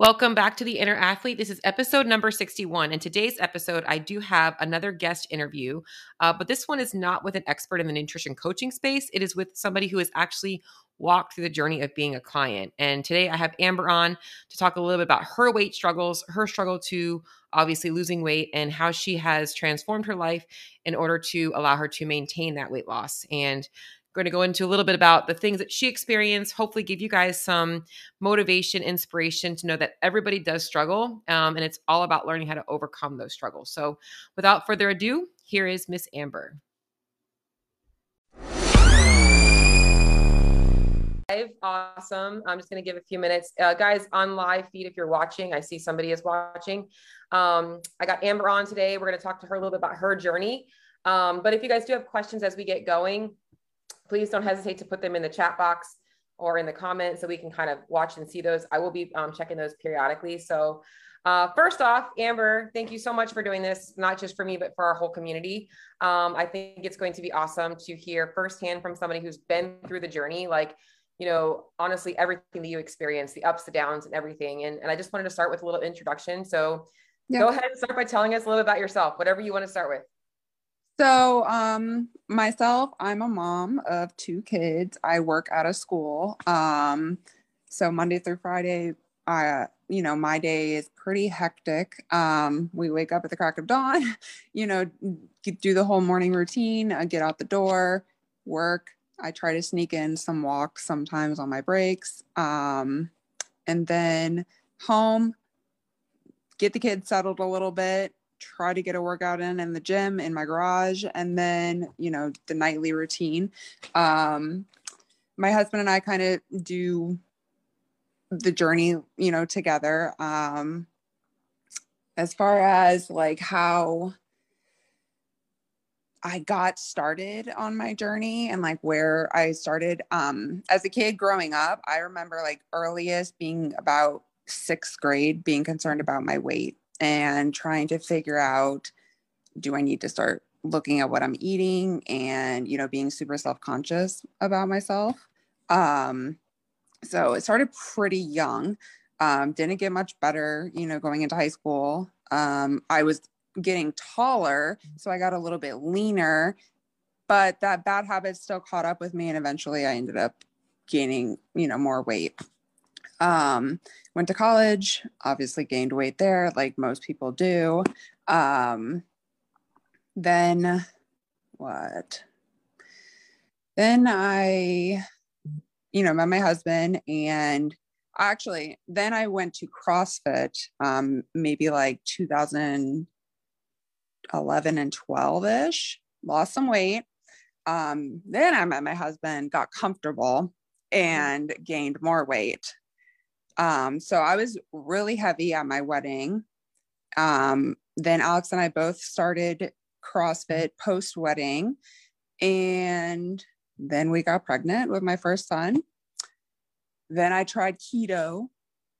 Welcome back to the Inner Athlete. This is episode number 61. And today's episode, I do have another guest interview, uh, but this one is not with an expert in the nutrition coaching space. It is with somebody who has actually walked through the journey of being a client. And today I have Amber on to talk a little bit about her weight struggles, her struggle to obviously losing weight, and how she has transformed her life in order to allow her to maintain that weight loss. And going to go into a little bit about the things that she experienced, hopefully, give you guys some motivation, inspiration to know that everybody does struggle. Um, and it's all about learning how to overcome those struggles. So, without further ado, here is Miss Amber. Awesome. I'm just going to give a few minutes. Uh, guys, on live feed, if you're watching, I see somebody is watching. Um, I got Amber on today. We're going to talk to her a little bit about her journey. Um, but if you guys do have questions as we get going, please don't hesitate to put them in the chat box or in the comments so we can kind of watch and see those. I will be um, checking those periodically. So uh, first off, Amber, thank you so much for doing this, not just for me, but for our whole community. Um, I think it's going to be awesome to hear firsthand from somebody who's been through the journey, like, you know, honestly, everything that you experienced, the ups, the downs, and everything. And, and I just wanted to start with a little introduction. So yeah. go ahead and start by telling us a little bit about yourself, whatever you want to start with. So, um, myself, I'm a mom of two kids. I work at a school. Um, so Monday through Friday, I, you know, my day is pretty hectic. Um, we wake up at the crack of dawn, you know, do the whole morning routine, I get out the door, work. I try to sneak in some walks sometimes on my breaks. Um, and then home, get the kids settled a little bit, try to get a workout in in the gym in my garage and then you know the nightly routine. Um my husband and i kind of do the journey you know together. Um as far as like how I got started on my journey and like where I started um as a kid growing up I remember like earliest being about 6th grade being concerned about my weight and trying to figure out do I need to start looking at what I'm eating and, you know, being super self conscious about myself. Um, so it started pretty young. Um, didn't get much better, you know, going into high school. Um, I was getting taller, so I got a little bit leaner, but that bad habit still caught up with me. And eventually I ended up gaining, you know, more weight. Um, went to college, obviously gained weight there, like most people do. Um, then what? Then I, you know, met my husband and actually then I went to CrossFit um, maybe like 2011 and 12 ish, lost some weight. Um, then I met my husband, got comfortable and gained more weight. Um, so I was really heavy at my wedding. Um, then Alex and I both started CrossFit post wedding. And then we got pregnant with my first son. Then I tried keto,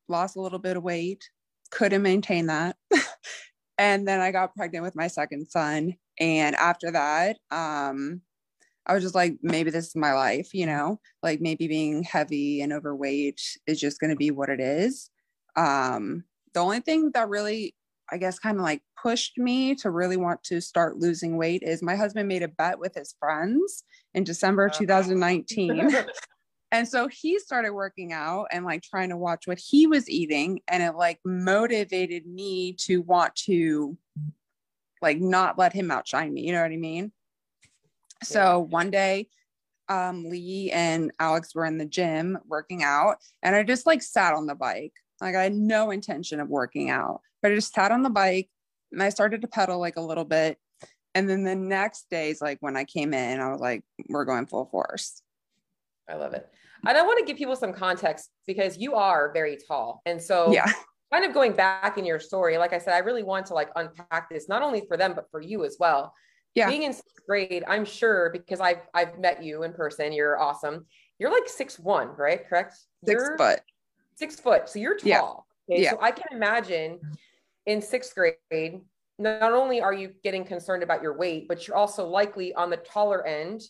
lost a little bit of weight, couldn't maintain that. and then I got pregnant with my second son. And after that, um, I was just like, maybe this is my life, you know, like maybe being heavy and overweight is just going to be what it is. Um, the only thing that really, I guess, kind of like pushed me to really want to start losing weight is my husband made a bet with his friends in December 2019. and so he started working out and like trying to watch what he was eating. And it like motivated me to want to like not let him outshine me. You know what I mean? So one day, um, Lee and Alex were in the gym working out, and I just like sat on the bike. Like I had no intention of working out, but I just sat on the bike and I started to pedal like a little bit. And then the next days, like when I came in, I was like, we're going full force. I love it. And I want to give people some context because you are very tall. And so, yeah, kind of going back in your story, like I said, I really want to like unpack this, not only for them, but for you as well yeah. being in sixth grade, I'm sure because I've I've met you in person. You're awesome. You're like six one, right? Correct. 6 you're foot. Six foot. So you're tall. Yeah. Okay? yeah. So I can imagine in sixth grade, not only are you getting concerned about your weight, but you're also likely on the taller end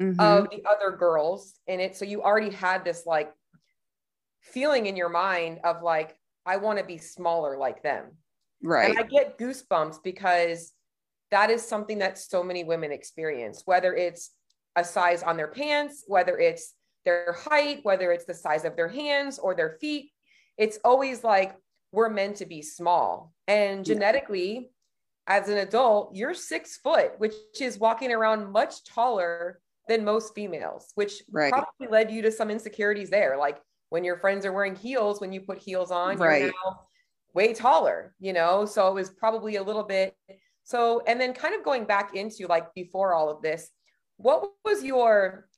mm-hmm. of the other girls in it. So you already had this like feeling in your mind of like, I want to be smaller like them. Right. And I get goosebumps because that is something that so many women experience, whether it's a size on their pants, whether it's their height, whether it's the size of their hands or their feet. It's always like we're meant to be small. And genetically, as an adult, you're six foot, which is walking around much taller than most females, which right. probably led you to some insecurities there. Like when your friends are wearing heels, when you put heels on, right. you're now way taller, you know? So it was probably a little bit. So, and then kind of going back into like before all of this, what was your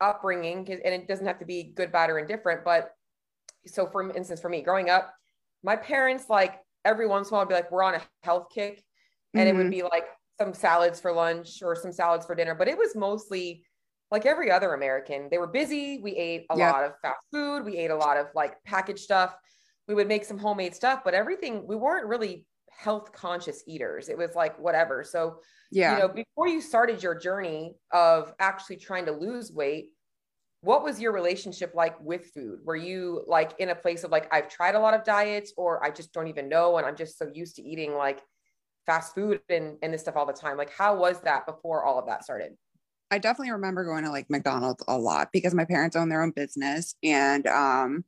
upbringing? And it doesn't have to be good, bad, or indifferent, but so for instance, for me growing up, my parents, like every once in a while, would be like, we're on a health kick. And mm-hmm. it would mm-hmm. be like some salads for lunch or some salads for dinner, but it was mostly like every other American. They were busy. We ate a yep. lot of fast food. We ate a lot of like packaged stuff. We would make some homemade stuff, but everything, we weren't really health conscious eaters. It was like whatever. So, yeah, you know, before you started your journey of actually trying to lose weight, what was your relationship like with food? Were you like in a place of like, I've tried a lot of diets or I just don't even know. And I'm just so used to eating like fast food and, and this stuff all the time. Like, how was that before all of that started? I definitely remember going to like McDonald's a lot because my parents own their own business and um,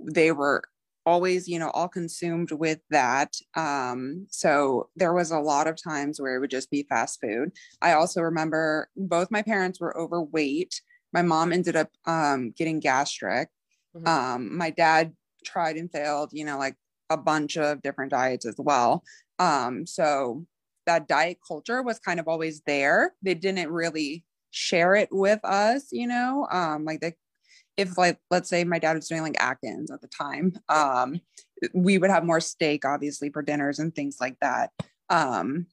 they were always, you know, all consumed with that. Um, so there was a lot of times where it would just be fast food. I also remember both my parents were overweight. My mom ended up um, getting gastric. Mm-hmm. Um, my dad tried and failed, you know, like a bunch of different diets as well. Um, so that diet culture was kind of always there. They didn't really share it with us, you know, um, like they, if like, let's say my dad was doing like Atkins at the time, um, we would have more steak obviously for dinners and things like that. Um,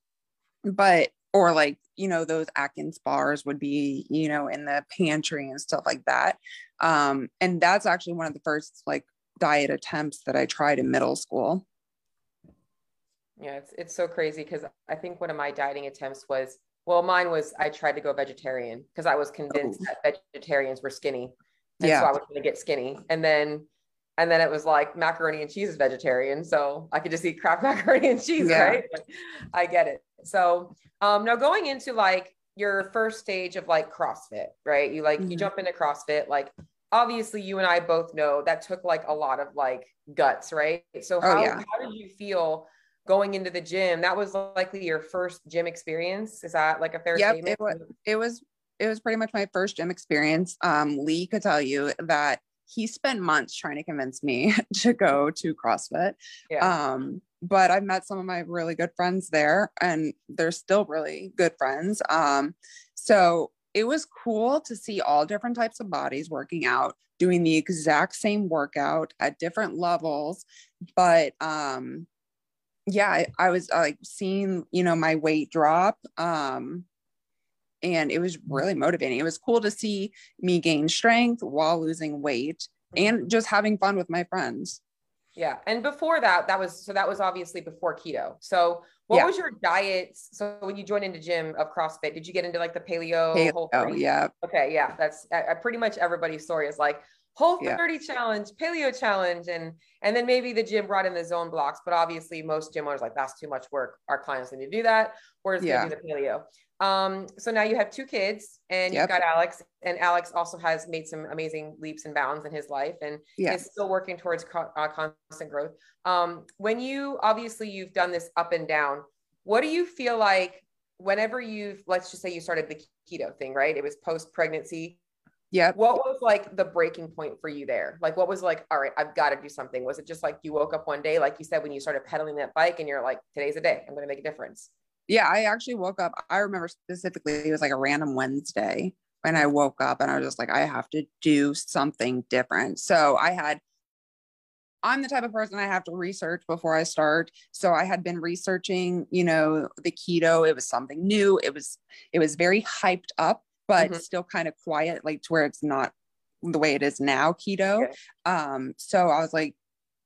but, or like, you know, those Atkins bars would be, you know, in the pantry and stuff like that. Um, and that's actually one of the first like diet attempts that I tried in middle school. Yeah, it's it's so crazy because I think one of my dieting attempts was well, mine was I tried to go vegetarian because I was convinced oh. that vegetarians were skinny. And yeah. so I was gonna get skinny. And then and then it was like macaroni and cheese is vegetarian. So I could just eat crap macaroni and cheese, yeah. right? I get it. So um now going into like your first stage of like CrossFit, right? You like mm-hmm. you jump into CrossFit, like obviously you and I both know that took like a lot of like guts, right? So oh, how, oh, yeah. how did you feel going into the gym? That was likely your first gym experience. Is that like a fair yep, statement? It was, it was it was pretty much my first gym experience. Um, Lee could tell you that he spent months trying to convince me to go to CrossFit. Yeah. Um, but I've met some of my really good friends there and they're still really good friends. Um, so it was cool to see all different types of bodies working out, doing the exact same workout at different levels. But um, yeah, I, I was like seeing, you know, my weight drop. Um, and it was really motivating. It was cool to see me gain strength while losing weight and just having fun with my friends. Yeah. And before that, that was so that was obviously before keto. So what yeah. was your diet? So when you joined into gym of CrossFit, did you get into like the paleo, paleo whole 30? Yeah. Okay. Yeah. That's pretty much everybody's story is like whole 30 yeah. challenge, paleo challenge. And and then maybe the gym brought in the zone blocks, but obviously most gym owners like that's too much work. Our clients need to do that. Whereas yeah. they do the paleo. Um, so now you have two kids and yep. you've got Alex and Alex also has made some amazing leaps and bounds in his life and yes. is still working towards co- uh, constant growth. Um, when you, obviously you've done this up and down, what do you feel like whenever you've, let's just say you started the keto thing, right? It was post pregnancy. Yeah. What was like the breaking point for you there? Like, what was like, all right, I've got to do something. Was it just like you woke up one day, like you said, when you started pedaling that bike and you're like, today's a day, I'm going to make a difference? yeah, I actually woke up. I remember specifically it was like a random Wednesday when I woke up and I was just like, I have to do something different. So I had, I'm the type of person I have to research before I start. So I had been researching, you know, the keto. It was something new. It was, it was very hyped up, but mm-hmm. still kind of quiet, like to where it's not the way it is now keto. Okay. Um, so I was like,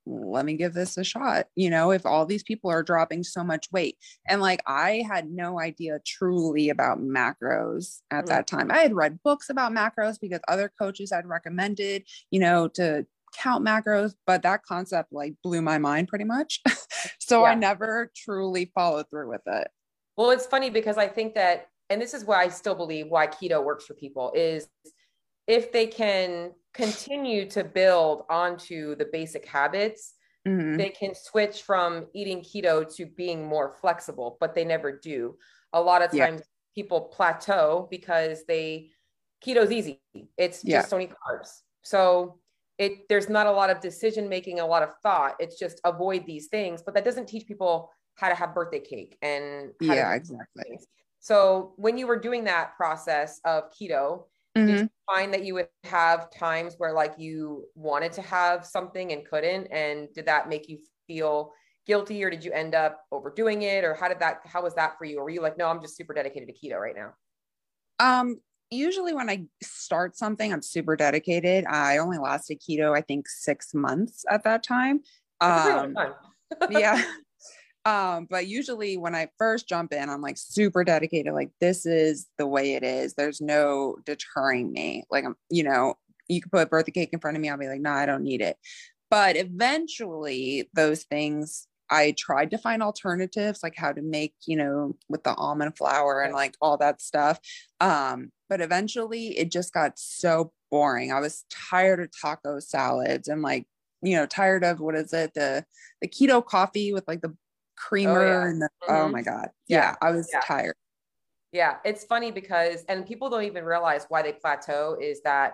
let me give this a shot. You know, if all these people are dropping so much weight. And like I had no idea truly about macros at mm-hmm. that time. I had read books about macros because other coaches had recommended, you know, to count macros, but that concept like blew my mind pretty much. so yeah. I never truly followed through with it. Well, it's funny because I think that, and this is why I still believe why keto works for people is if they can continue to build onto the basic habits, mm-hmm. they can switch from eating keto to being more flexible, but they never do. A lot of times yeah. people plateau because they keto's easy. It's just yeah. don't eat carbs. So it there's not a lot of decision making, a lot of thought. It's just avoid these things, but that doesn't teach people how to have birthday cake and yeah, exactly. Things. So when you were doing that process of keto, mm-hmm. did you find that you would have times where like you wanted to have something and couldn't? And did that make you feel guilty or did you end up overdoing it? Or how did that how was that for you? Or were you like, no, I'm just super dedicated to keto right now? Um, usually when I start something, I'm super dedicated. I only lasted keto, I think six months at that time. Um, yeah. Um, but usually when I first jump in, I'm like super dedicated. Like this is the way it is. There's no deterring me. Like I'm, you know, you can put birthday cake in front of me. I'll be like, no, I don't need it. But eventually those things I tried to find alternatives, like how to make, you know, with the almond flour and like all that stuff. Um, but eventually it just got so boring. I was tired of taco salads and like, you know, tired of what is it, the the keto coffee with like the creamer oh, yeah. and the, oh mm-hmm. oh my god. Yeah, yeah I was yeah. tired. Yeah, it's funny because and people don't even realize why they plateau is that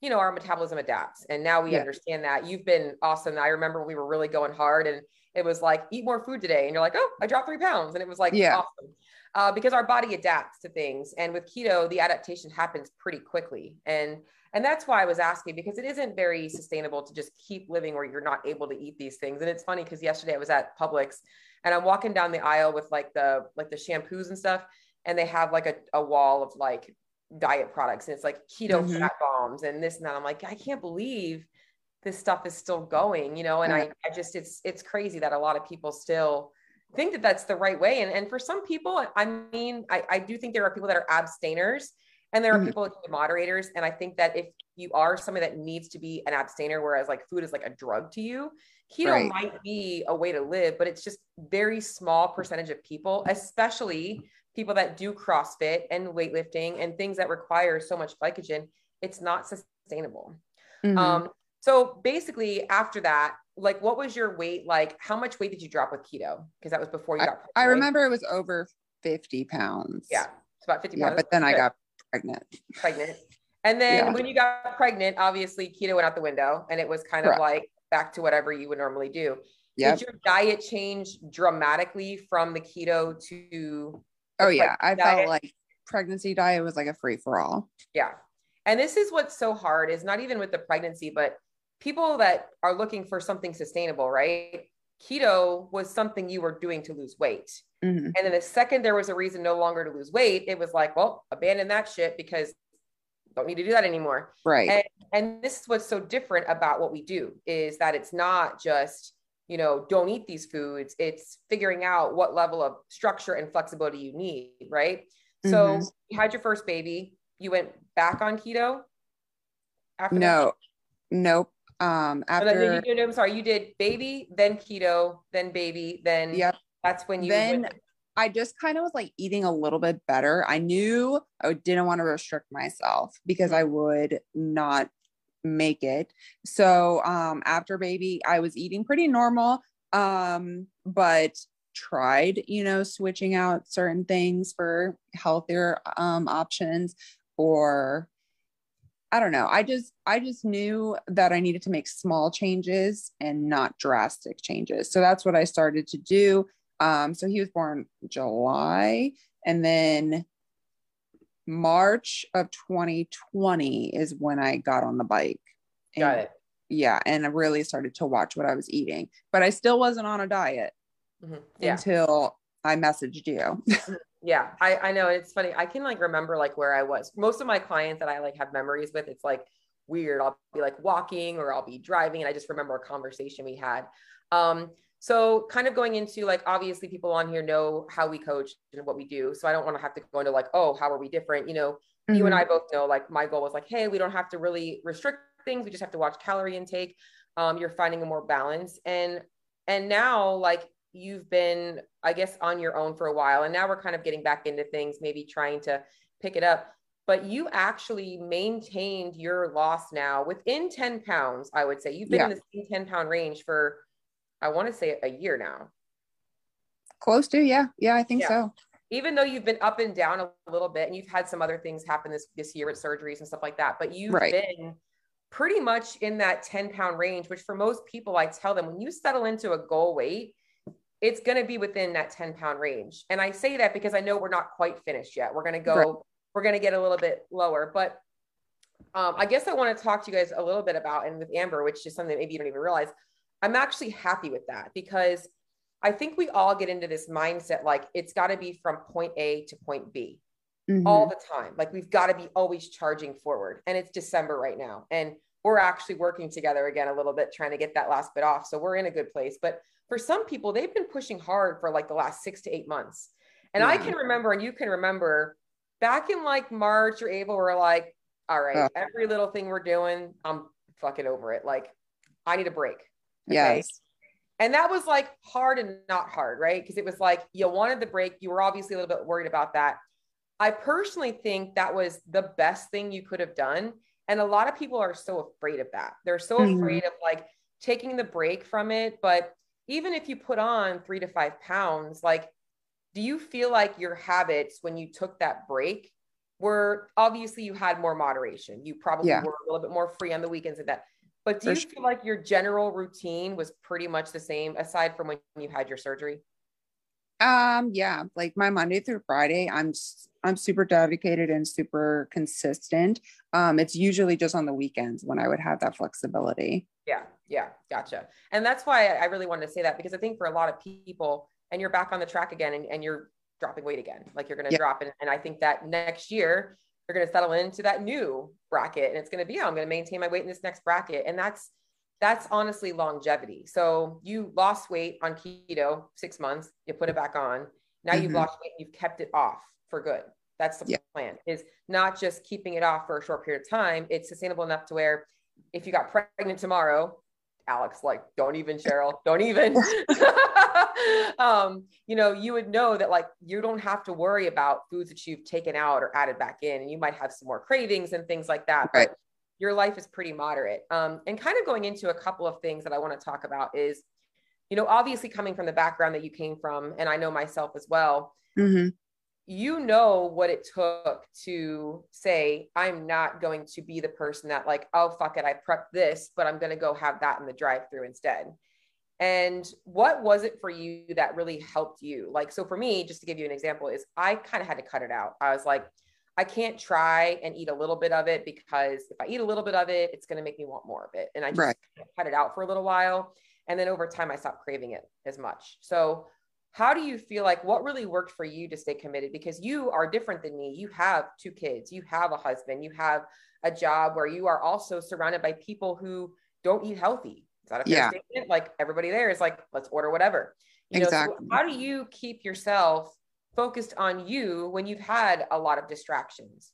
you know our metabolism adapts and now we understand that. You've been awesome. I remember we were really going hard and it was like eat more food today and you're like, "Oh, I dropped 3 pounds." And it was like yeah. awesome uh, because our body adapts to things. And with keto, the adaptation happens pretty quickly. And and that's why I was asking because it isn't very sustainable to just keep living where you're not able to eat these things. And it's funny because yesterday I was at Publix and I'm walking down the aisle with like the like the shampoos and stuff, and they have like a, a wall of like diet products and it's like keto mm-hmm. fat bombs and this and that. I'm like, I can't believe this stuff is still going, you know, and I, I just it's it's crazy that a lot of people still think that that's the right way. And, and for some people, I mean, I, I do think there are people that are abstainers and there are mm-hmm. people moderators. And I think that if you are somebody that needs to be an abstainer, whereas like food is like a drug to you, keto right. might be a way to live, but it's just very small percentage of people, especially people that do CrossFit and weightlifting and things that require so much glycogen. It's not sustainable. Mm-hmm. Um, so basically, after that, like what was your weight like how much weight did you drop with keto because that was before you got pregnant, i remember it was over 50 pounds yeah it's about 50 pounds yeah, but then i got pregnant pregnant and then yeah. when you got pregnant obviously keto went out the window and it was kind Correct. of like back to whatever you would normally do yep. did your diet change dramatically from the keto to oh yeah i diet? felt like pregnancy diet was like a free for all yeah and this is what's so hard is not even with the pregnancy but people that are looking for something sustainable, right? Keto was something you were doing to lose weight. Mm-hmm. And then the second there was a reason no longer to lose weight, it was like, well, abandon that shit because don't need to do that anymore. Right. And, and this is what's so different about what we do is that it's not just, you know, don't eat these foods. It's figuring out what level of structure and flexibility you need. Right. Mm-hmm. So you had your first baby, you went back on keto. After no, that? nope um after you, I'm sorry, you did baby, then keto, then baby, then yep. That's when you then I just kind of was like eating a little bit better. I knew I didn't want to restrict myself because I would not make it. So um after baby, I was eating pretty normal. Um, but tried, you know, switching out certain things for healthier um options or I don't know. I just I just knew that I needed to make small changes and not drastic changes. So that's what I started to do. Um, so he was born July, and then March of 2020 is when I got on the bike. And, got it. Yeah, and I really started to watch what I was eating, but I still wasn't on a diet mm-hmm. yeah. until I messaged you. yeah i i know it's funny i can like remember like where i was most of my clients that i like have memories with it's like weird i'll be like walking or i'll be driving and i just remember a conversation we had um so kind of going into like obviously people on here know how we coach and what we do so i don't want to have to go into like oh how are we different you know mm-hmm. you and mm-hmm. i both know like my goal was like hey we don't have to really restrict things we just have to watch calorie intake Um, you're finding a more balance and and now like you've been, I guess, on your own for a while, and now we're kind of getting back into things, maybe trying to pick it up. But you actually maintained your loss now within 10 pounds, I would say. You've been yeah. in the same 10 pound range for, I want to say, a year now. Close to, yeah. Yeah, I think yeah. so. Even though you've been up and down a little bit, and you've had some other things happen this this year with surgeries and stuff like that, but you've right. been pretty much in that 10 pound range, which for most people, I tell them when you settle into a goal weight, it's going to be within that 10 pound range. And I say that because I know we're not quite finished yet. We're going to go, right. we're going to get a little bit lower. But um, I guess I want to talk to you guys a little bit about, and with Amber, which is something maybe you don't even realize, I'm actually happy with that because I think we all get into this mindset like it's got to be from point A to point B mm-hmm. all the time. Like we've got to be always charging forward. And it's December right now. And we're actually working together again a little bit, trying to get that last bit off. So we're in a good place. But for some people, they've been pushing hard for like the last six to eight months. And I can remember, and you can remember back in like March or April, we're like, all right, uh, every little thing we're doing, I'm fucking over it. Like, I need a break. Yes. And that was like hard and not hard, right? Because it was like you wanted the break. You were obviously a little bit worried about that. I personally think that was the best thing you could have done. And a lot of people are so afraid of that. They're so mm-hmm. afraid of like taking the break from it. But even if you put on three to five pounds, like, do you feel like your habits when you took that break were obviously you had more moderation? You probably yeah. were a little bit more free on the weekends and that. But do you feel like your general routine was pretty much the same aside from when you had your surgery? Um, yeah, like my Monday through Friday, I'm I'm super dedicated and super consistent. Um, it's usually just on the weekends when I would have that flexibility. Yeah, yeah, gotcha. And that's why I really wanted to say that because I think for a lot of people, and you're back on the track again and, and you're dropping weight again, like you're going to yeah. drop. And, and I think that next year, you're going to settle into that new bracket and it's going to be, oh, I'm going to maintain my weight in this next bracket. And that's, that's honestly longevity. So you lost weight on keto six months, you put it back on. Now mm-hmm. you've lost weight, you've kept it off for good. That's the yeah. plan is not just keeping it off for a short period of time. It's sustainable enough to where if you got pregnant tomorrow, Alex, like, don't even, Cheryl, don't even. um, you know, you would know that like you don't have to worry about foods that you've taken out or added back in, and you might have some more cravings and things like that. Right. But your life is pretty moderate. Um, and kind of going into a couple of things that I want to talk about is, you know, obviously coming from the background that you came from, and I know myself as well. Mm-hmm you know what it took to say i'm not going to be the person that like oh fuck it i prepped this but i'm going to go have that in the drive through instead and what was it for you that really helped you? Like so for me just to give you an example is i kind of had to cut it out. I was like i can't try and eat a little bit of it because if i eat a little bit of it it's going to make me want more of it. And i just right. cut it out for a little while and then over time i stopped craving it as much. So how do you feel like what really worked for you to stay committed? Because you are different than me. You have two kids. You have a husband. You have a job where you are also surrounded by people who don't eat healthy is that a fair yeah. statement like everybody there is like let's order whatever you exactly. know so how do you keep yourself focused on you when you've had a lot of distractions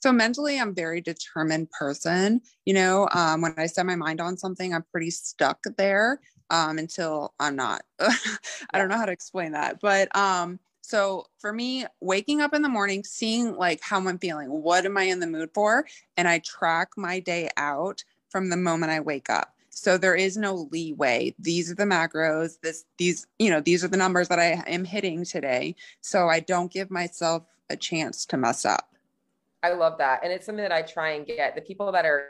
so mentally i'm very determined person you know um, when i set my mind on something i'm pretty stuck there um, until I'm not. I don't know how to explain that, but um, so for me, waking up in the morning, seeing like how I'm feeling, what am I in the mood for, and I track my day out from the moment I wake up. So there is no leeway. These are the macros. This, these, you know, these are the numbers that I am hitting today. So I don't give myself a chance to mess up. I love that, and it's something that I try and get the people that are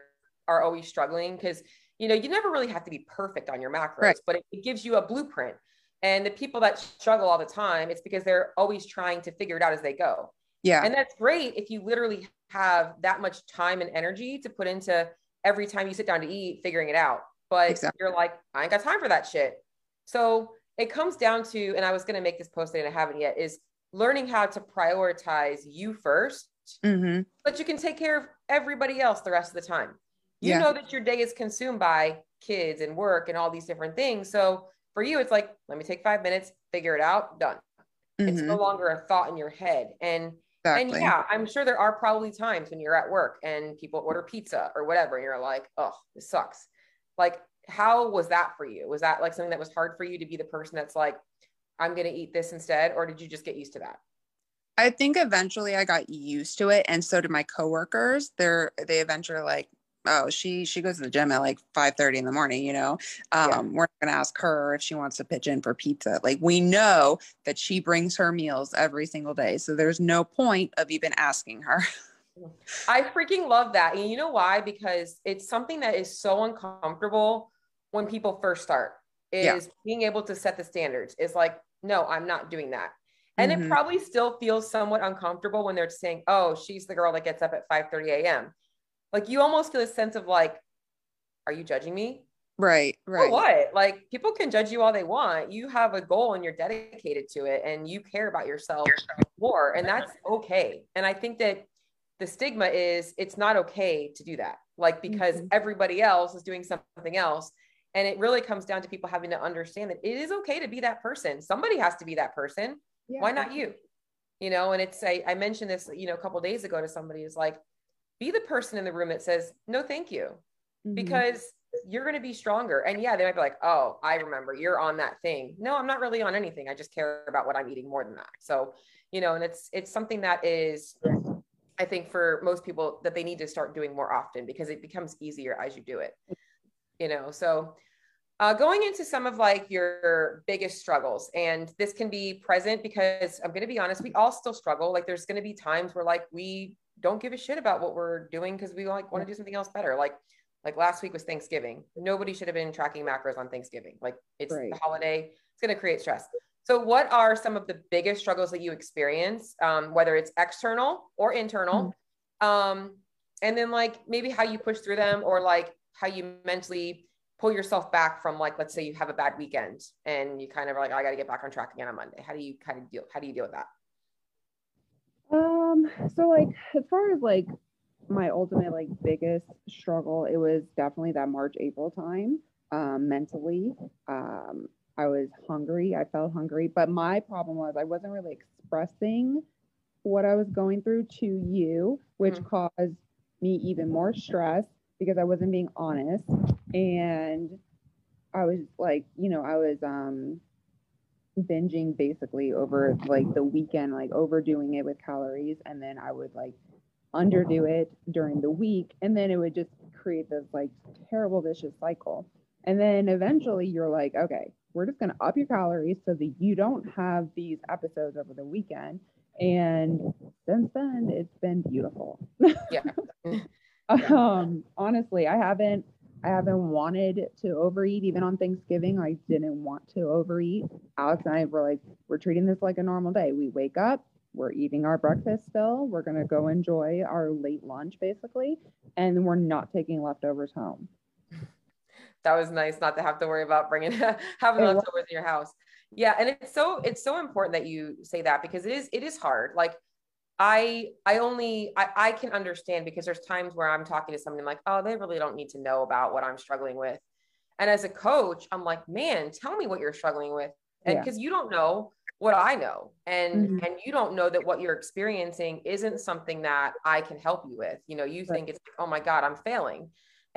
are always struggling because you know, you never really have to be perfect on your macros, right. but it, it gives you a blueprint. And the people that struggle all the time, it's because they're always trying to figure it out as they go. Yeah. And that's great if you literally have that much time and energy to put into every time you sit down to eat, figuring it out. But exactly. you're like, I ain't got time for that shit. So it comes down to, and I was going to make this post and I haven't yet, is learning how to prioritize you 1st mm-hmm. but you can take care of everybody else the rest of the time you yeah. know that your day is consumed by kids and work and all these different things. So for you, it's like, let me take five minutes, figure it out, done. Mm-hmm. It's no mm-hmm. longer a thought in your head. And exactly. and yeah, I'm sure there are probably times when you're at work and people order pizza or whatever, and you're like, oh, this sucks. Like, how was that for you? Was that like something that was hard for you to be the person that's like, I'm going to eat this instead? Or did you just get used to that? I think eventually I got used to it. And so did my coworkers. They're, they eventually like, oh, she, she goes to the gym at like 5 30 in the morning, you know, um, yeah. we're going to ask her if she wants to pitch in for pizza. Like we know that she brings her meals every single day. So there's no point of even asking her. I freaking love that. And you know why? Because it's something that is so uncomfortable when people first start is yeah. being able to set the standards is like, no, I'm not doing that. And mm-hmm. it probably still feels somewhat uncomfortable when they're saying, oh, she's the girl that gets up at 5 30 a.m. Like you almost feel a sense of like, are you judging me? Right, right. For what? Like people can judge you all they want. You have a goal and you're dedicated to it and you care about yourself more. And that's okay. And I think that the stigma is it's not okay to do that like because mm-hmm. everybody else is doing something else. And it really comes down to people having to understand that it is okay to be that person. Somebody has to be that person. Yeah. why not you? You know and it's I, I mentioned this you know a couple days ago to somebody is like be the person in the room that says no thank you mm-hmm. because you're going to be stronger. And yeah they might be like oh i remember you're on that thing. No i'm not really on anything. I just care about what i'm eating more than that. So you know and it's it's something that is I think for most people that they need to start doing more often because it becomes easier as you do it. You know, so uh, going into some of like your biggest struggles, and this can be present because I'm going to be honest, we all still struggle. Like there's going to be times where like we don't give a shit about what we're doing because we like want to do something else better. Like like last week was Thanksgiving. Nobody should have been tracking macros on Thanksgiving. Like it's right. the holiday. It's going to create stress. So, what are some of the biggest struggles that you experience, um, whether it's external or internal? Mm-hmm. Um, and then, like, maybe how you push through them or like how you mentally pull yourself back from, like, let's say you have a bad weekend and you kind of are like, I got to get back on track again on Monday. How do you kind of deal? How do you deal with that? Um, so like as far as like my ultimate like biggest struggle, it was definitely that March April time um mentally. Um I was hungry. I felt hungry. But my problem was I wasn't really expressing what I was going through to you, which mm. caused me even more stress because I wasn't being honest. And I was like, you know, I was um binging basically over like the weekend, like overdoing it with calories. And then I would like underdo it during the week. And then it would just create this like terrible vicious cycle. And then eventually you're like, okay, we're just going to up your calories so that you don't have these episodes over the weekend. And since then, it's been beautiful. Yeah. um, honestly, I haven't. I haven't wanted to overeat even on Thanksgiving. I didn't want to overeat. Alex and I were like, we're treating this like a normal day. We wake up, we're eating our breakfast still. We're going to go enjoy our late lunch basically. And we're not taking leftovers home that was nice not to have to worry about bringing having leftovers in your house. Yeah, and it's so it's so important that you say that because it is it is hard. Like I I only I, I can understand because there's times where I'm talking to somebody I'm like, oh, they really don't need to know about what I'm struggling with. And as a coach, I'm like, man, tell me what you're struggling with. And because yeah. you don't know what I know. And mm-hmm. and you don't know that what you're experiencing isn't something that I can help you with. You know, you right. think it's like, oh my God, I'm failing.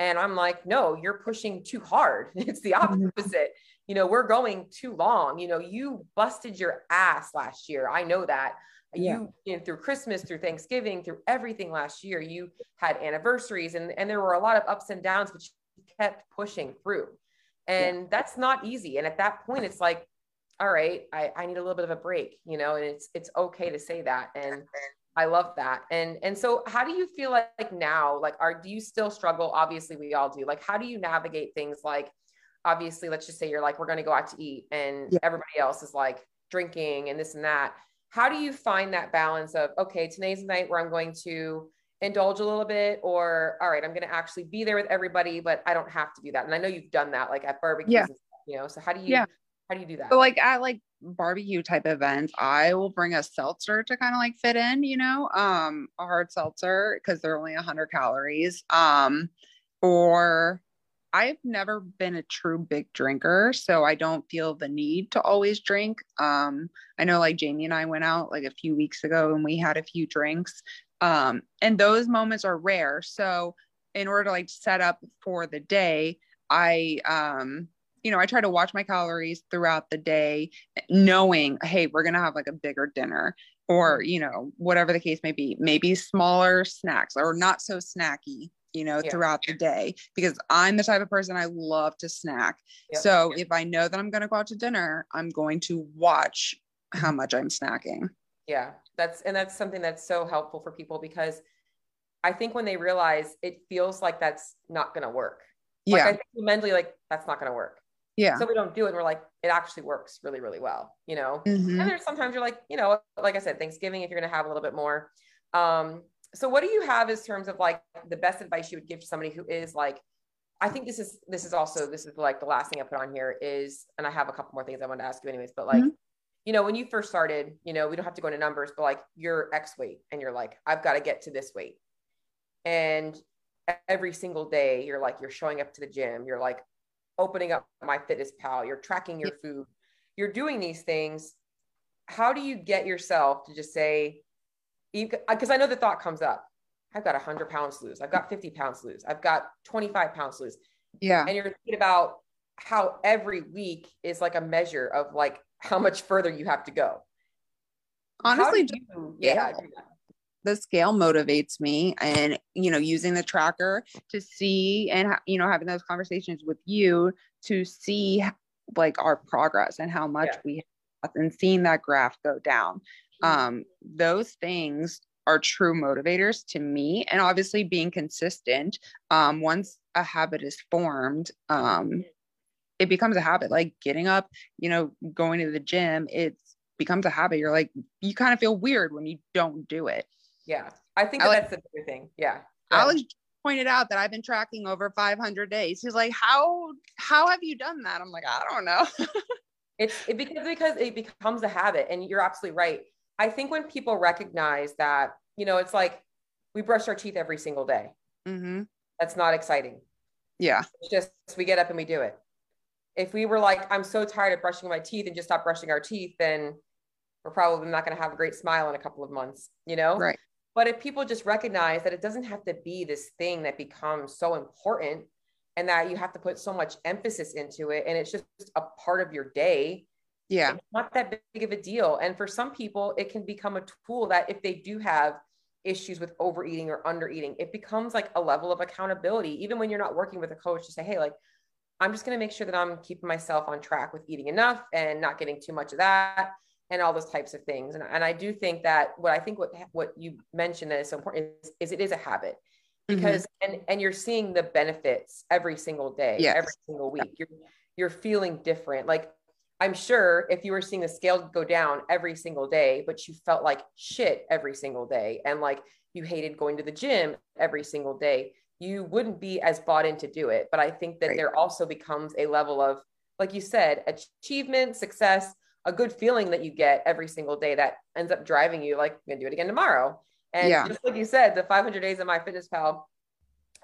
And I'm like, no, you're pushing too hard. It's the mm-hmm. opposite. You know, we're going too long. You know, you busted your ass last year. I know that. Yeah. You, you know, through Christmas, through Thanksgiving, through everything last year, you had anniversaries and, and there were a lot of ups and downs, but you kept pushing through. And yeah. that's not easy. And at that point, it's like, all right, I, I need a little bit of a break, you know, and it's it's okay to say that. And I love that. And and so how do you feel like, like now? Like are do you still struggle? Obviously we all do. Like how do you navigate things like obviously let's just say you're like we're going to go out to eat and yeah. everybody else is like drinking and this and that. How do you find that balance of okay, today's the night where I'm going to indulge a little bit or all right, I'm going to actually be there with everybody but I don't have to do that. And I know you've done that like at barbecues yeah. Stuff, you know. So how do you yeah. How do you do that? So like at like barbecue type events, I will bring a seltzer to kind of like fit in, you know, um, a hard seltzer because they're only 100 calories. Um, or I've never been a true big drinker, so I don't feel the need to always drink. Um, I know like Jamie and I went out like a few weeks ago and we had a few drinks. Um, and those moments are rare. So in order to like set up for the day, I um you know, I try to watch my calories throughout the day, knowing, hey, we're going to have like a bigger dinner or, mm-hmm. you know, whatever the case may be, maybe smaller snacks or not so snacky, you know, yeah. throughout the day because I'm the type of person I love to snack. Yep. So if I know that I'm going to go out to dinner, I'm going to watch how mm-hmm. much I'm snacking. Yeah. That's, and that's something that's so helpful for people because I think when they realize it feels like that's not going to work. Like yeah. I think mentally, like that's not going to work yeah so we don't do it and we're like it actually works really really well you know mm-hmm. and there's sometimes you're like you know like i said thanksgiving if you're going to have a little bit more um so what do you have as terms of like the best advice you would give to somebody who is like i think this is this is also this is like the last thing i put on here is and i have a couple more things i want to ask you anyways but like mm-hmm. you know when you first started you know we don't have to go into numbers but like you're x weight and you're like i've got to get to this weight and every single day you're like you're showing up to the gym you're like opening up MyFitnessPal you're tracking your food, you're doing these things. How do you get yourself to just say, because uh, I know the thought comes up, I've got 100 pounds to lose, I've got 50 pounds to lose, I've got 25 pounds to lose. Yeah. And you're thinking about how every week is like a measure of like how much further you have to go. Honestly, you, yeah, the scale motivates me and you know using the tracker to see and you know having those conversations with you to see like our progress and how much yeah. we have and seeing that graph go down. Mm-hmm. um those things are true motivators to me and obviously being consistent um once a habit is formed um it becomes a habit. Like getting up you know going to the gym it becomes a habit. You're like you kind of feel weird when you don't do it yeah. I think that Alex, that's the bigger thing. Yeah. Alex pointed out that I've been tracking over 500 days. He's like, how, how have you done that? I'm like, I don't know. it's it, because, because it becomes a habit and you're absolutely right. I think when people recognize that, you know, it's like we brush our teeth every single day. Mm-hmm. That's not exciting. Yeah. It's just, we get up and we do it. If we were like, I'm so tired of brushing my teeth and just stop brushing our teeth, then we're probably not going to have a great smile in a couple of months, you know? Right. But if people just recognize that it doesn't have to be this thing that becomes so important and that you have to put so much emphasis into it and it's just a part of your day, yeah, not that big of a deal. And for some people, it can become a tool that if they do have issues with overeating or undereating, it becomes like a level of accountability, even when you're not working with a coach to say, hey, like, I'm just going to make sure that I'm keeping myself on track with eating enough and not getting too much of that and all those types of things. And, and I do think that what I think what what you mentioned that is so important is, is it is a habit mm-hmm. because mm-hmm. and and you're seeing the benefits every single day, yes. every single week. You're you're feeling different. Like I'm sure if you were seeing the scale go down every single day, but you felt like shit every single day, and like you hated going to the gym every single day, you wouldn't be as bought in to do it. But I think that right. there also becomes a level of, like you said, achievement, success, a good feeling that you get every single day that ends up driving you like I'm gonna do it again tomorrow. And yeah. just like you said, the 500 days of MyFitnessPal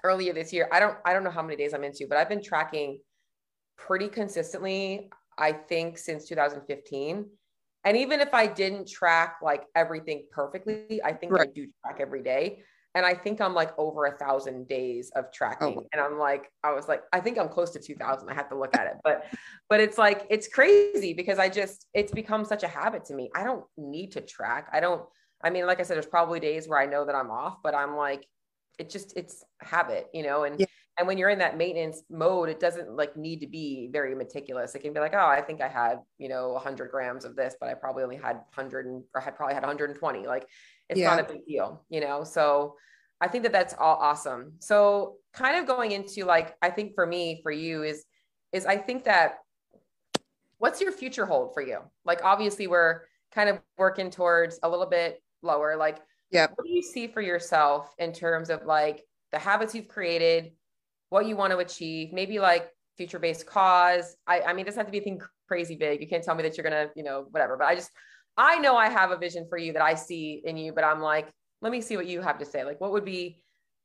earlier this year, I don't I don't know how many days I'm into, but I've been tracking pretty consistently. I think since 2015. And even if I didn't track like everything perfectly, I think right. I do track every day and I think I'm like over a thousand days of oh, tracking. Oh. And I'm like, I was like, I think I'm close to 2000. I have to look at it, but, but it's like, it's crazy because I just, it's become such a habit to me. I don't need to track. I don't, I mean, like I said, there's probably days where I know that I'm off, but I'm like, it just, it's habit, you know? And, yeah. and when you're in that maintenance mode, it doesn't like need to be very meticulous. It can be like, oh, I think I had, you know, 100 grams of this, but I probably only had 100 and, or had probably had 120. Like it's yeah. not a big deal, you know? So I think that that's all awesome. So kind of going into like, I think for me, for you is, is I think that what's your future hold for you? Like, obviously we're kind of working towards a little bit lower, like, yeah. What do you see for yourself in terms of like the habits you've created, what you want to achieve, maybe like future based cause? I, I mean, it doesn't have to be anything crazy big. You can't tell me that you're going to, you know, whatever, but I just, I know I have a vision for you that I see in you, but I'm like, let me see what you have to say. Like, what would be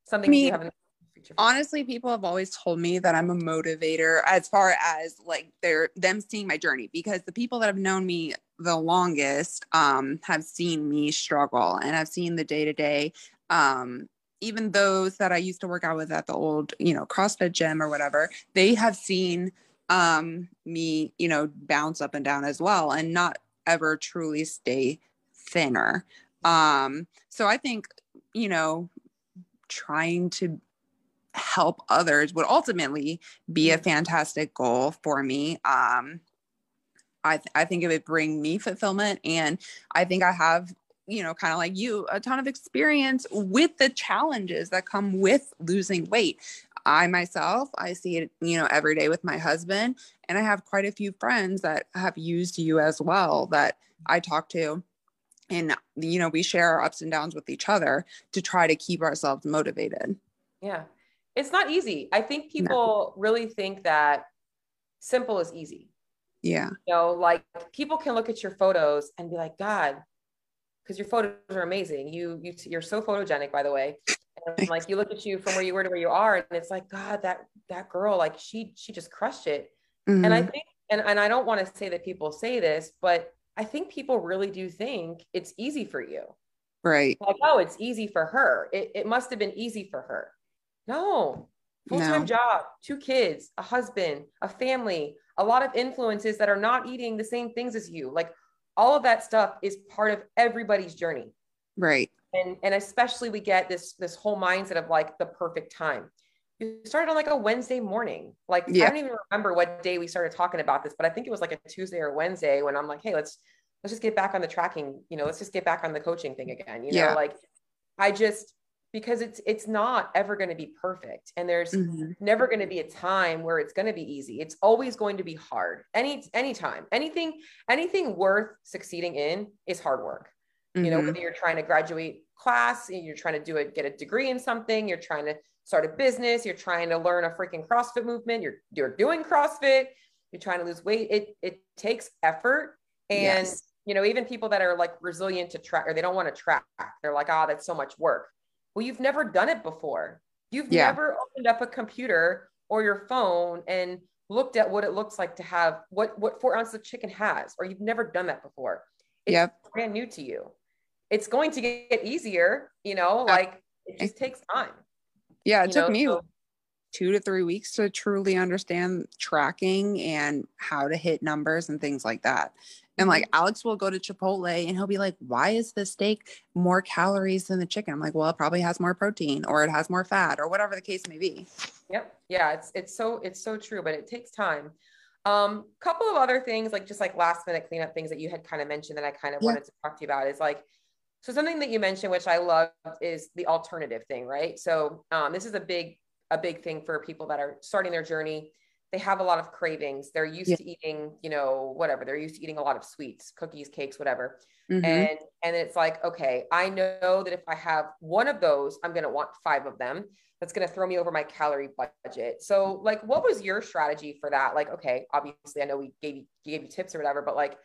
something me, you have in the future? Honestly, people have always told me that I'm a motivator as far as like they're them seeing my journey because the people that have known me the longest um, have seen me struggle and I've seen the day to day even those that I used to work out with at the old, you know, CrossFit gym or whatever, they have seen um me, you know, bounce up and down as well and not ever truly stay thinner. Um so I think, you know, trying to help others would ultimately be a fantastic goal for me. Um I, th- I think it would bring me fulfillment and I think I have you know, kind of like you, a ton of experience with the challenges that come with losing weight. I myself, I see it, you know, every day with my husband, and I have quite a few friends that have used you as well that I talk to. And, you know, we share our ups and downs with each other to try to keep ourselves motivated. Yeah. It's not easy. I think people no. really think that simple is easy. Yeah. You know, like people can look at your photos and be like, God, because your photos are amazing. You you you're so photogenic, by the way. And like you look at you from where you were to where you are, and it's like God, that that girl, like she she just crushed it. Mm-hmm. And I mm-hmm. think, and and I don't want to say that people say this, but I think people really do think it's easy for you. Right. Like, oh, it's easy for her. It, it must have been easy for her. No, full time no. job, two kids, a husband, a family, a lot of influences that are not eating the same things as you. Like all of that stuff is part of everybody's journey right. And and especially we get this this whole mindset of like the perfect time. You started on like a wednesday morning. Like yeah. i don't even remember what day we started talking about this but i think it was like a tuesday or wednesday when i'm like hey let's let's just get back on the tracking you know let's just get back on the coaching thing again you know like i just because it's it's not ever going to be perfect and there's mm-hmm. never going to be a time where it's going to be easy. It's always going to be hard. Any anytime. Anything anything worth succeeding in is hard work mm-hmm. you know mm-hmm. whether you're trying to graduate class you're trying to do it get a degree in something you're trying to start a business you're trying to learn a freaking crossfit movement you're you're doing crossfit you're trying to lose weight it it takes effort and yes. you know even people that are like resilient to track or they don't want to track they're like oh that's so much work well, you've never done it before. You've yeah. never opened up a computer or your phone and looked at what it looks like to have what what four ounces of chicken has, or you've never done that before. It's yep. brand new to you. It's going to get easier, you know, like it just takes time. Yeah, it took know? me so, two to three weeks to truly understand tracking and how to hit numbers and things like that. And like mm-hmm. Alex will go to Chipotle and he'll be like, why is the steak more calories than the chicken? I'm like, well, it probably has more protein or it has more fat or whatever the case may be. Yep. Yeah. It's, it's so, it's so true, but it takes time. Um, couple of other things, like just like last minute cleanup things that you had kind of mentioned that I kind of yeah. wanted to talk to you about is like, so something that you mentioned, which I love is the alternative thing, right? So um, this is a big, a big thing for people that are starting their journey they have a lot of cravings. They're used yeah. to eating, you know, whatever. They're used to eating a lot of sweets, cookies, cakes, whatever. Mm-hmm. And and it's like, okay, I know that if I have one of those, I'm going to want five of them. That's going to throw me over my calorie budget. So, like, what was your strategy for that? Like, okay, obviously, I know we gave you gave you tips or whatever, but like,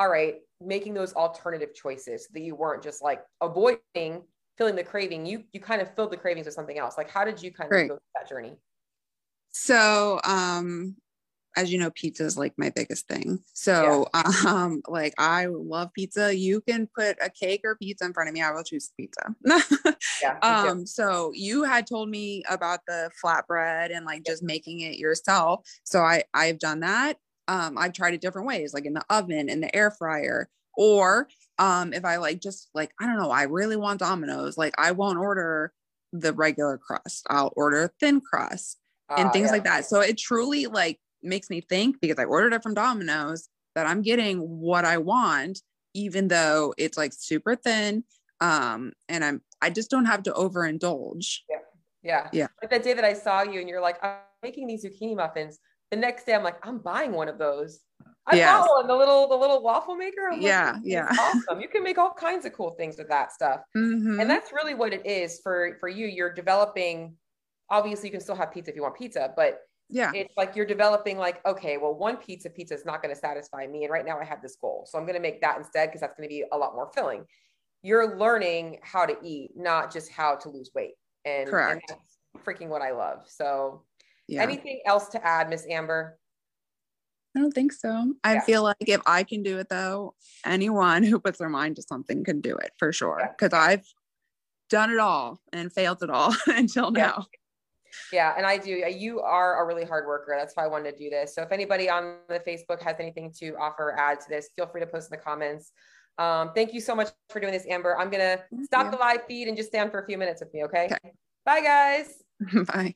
all right, making those alternative choices that you weren't just like avoiding filling the craving. You you kind of filled the cravings with something else. Like, how did you kind of right. go through that journey? So, um, as you know, pizza is like my biggest thing. So, yeah. um, like I love pizza. You can put a cake or pizza in front of me. I will choose pizza. yeah. Um, so you had told me about the flatbread and like just making it yourself. So I I've done that. Um, I've tried it different ways, like in the oven, in the air fryer, or um, if I like just like I don't know, I really want Domino's. Like I won't order the regular crust. I'll order thin crust and uh, things yeah. like that. So it truly like makes me think because I ordered it from Domino's that I'm getting what I want, even though it's like super thin. Um, and I'm I just don't have to overindulge. Yeah. Yeah. Yeah. Like that day that I saw you and you're like, I'm making these zucchini muffins. The next day I'm like, I'm buying one of those. I yes. bought one, the little the little waffle maker. Yeah, yeah. Awesome. You can make all kinds of cool things with that stuff. Mm-hmm. And that's really what it is for for you. You're developing obviously you can still have pizza if you want pizza, but yeah, it's like you're developing like, okay, well, one pizza pizza is not going to satisfy me. And right now I have this goal. So I'm going to make that instead because that's going to be a lot more filling. You're learning how to eat, not just how to lose weight. And, correct. And freaking what I love. So yeah. anything else to add, Miss Amber? I don't think so. I yeah. feel like if I can do it though, anyone who puts their mind to something can do it for sure. Because yeah. I've done it all and failed it all until Yeah. now. Yeah, and I do. You are a really hard worker. That's why I wanted to do this. So if anybody on the Facebook has anything to offer or add to this, feel free to post in the comments. Um, thank you so much for doing this, Amber. I'm gonna Thank stop you. the live feed and just stand for a few minutes with me. Okay. Okay. Bye, guys. Bye.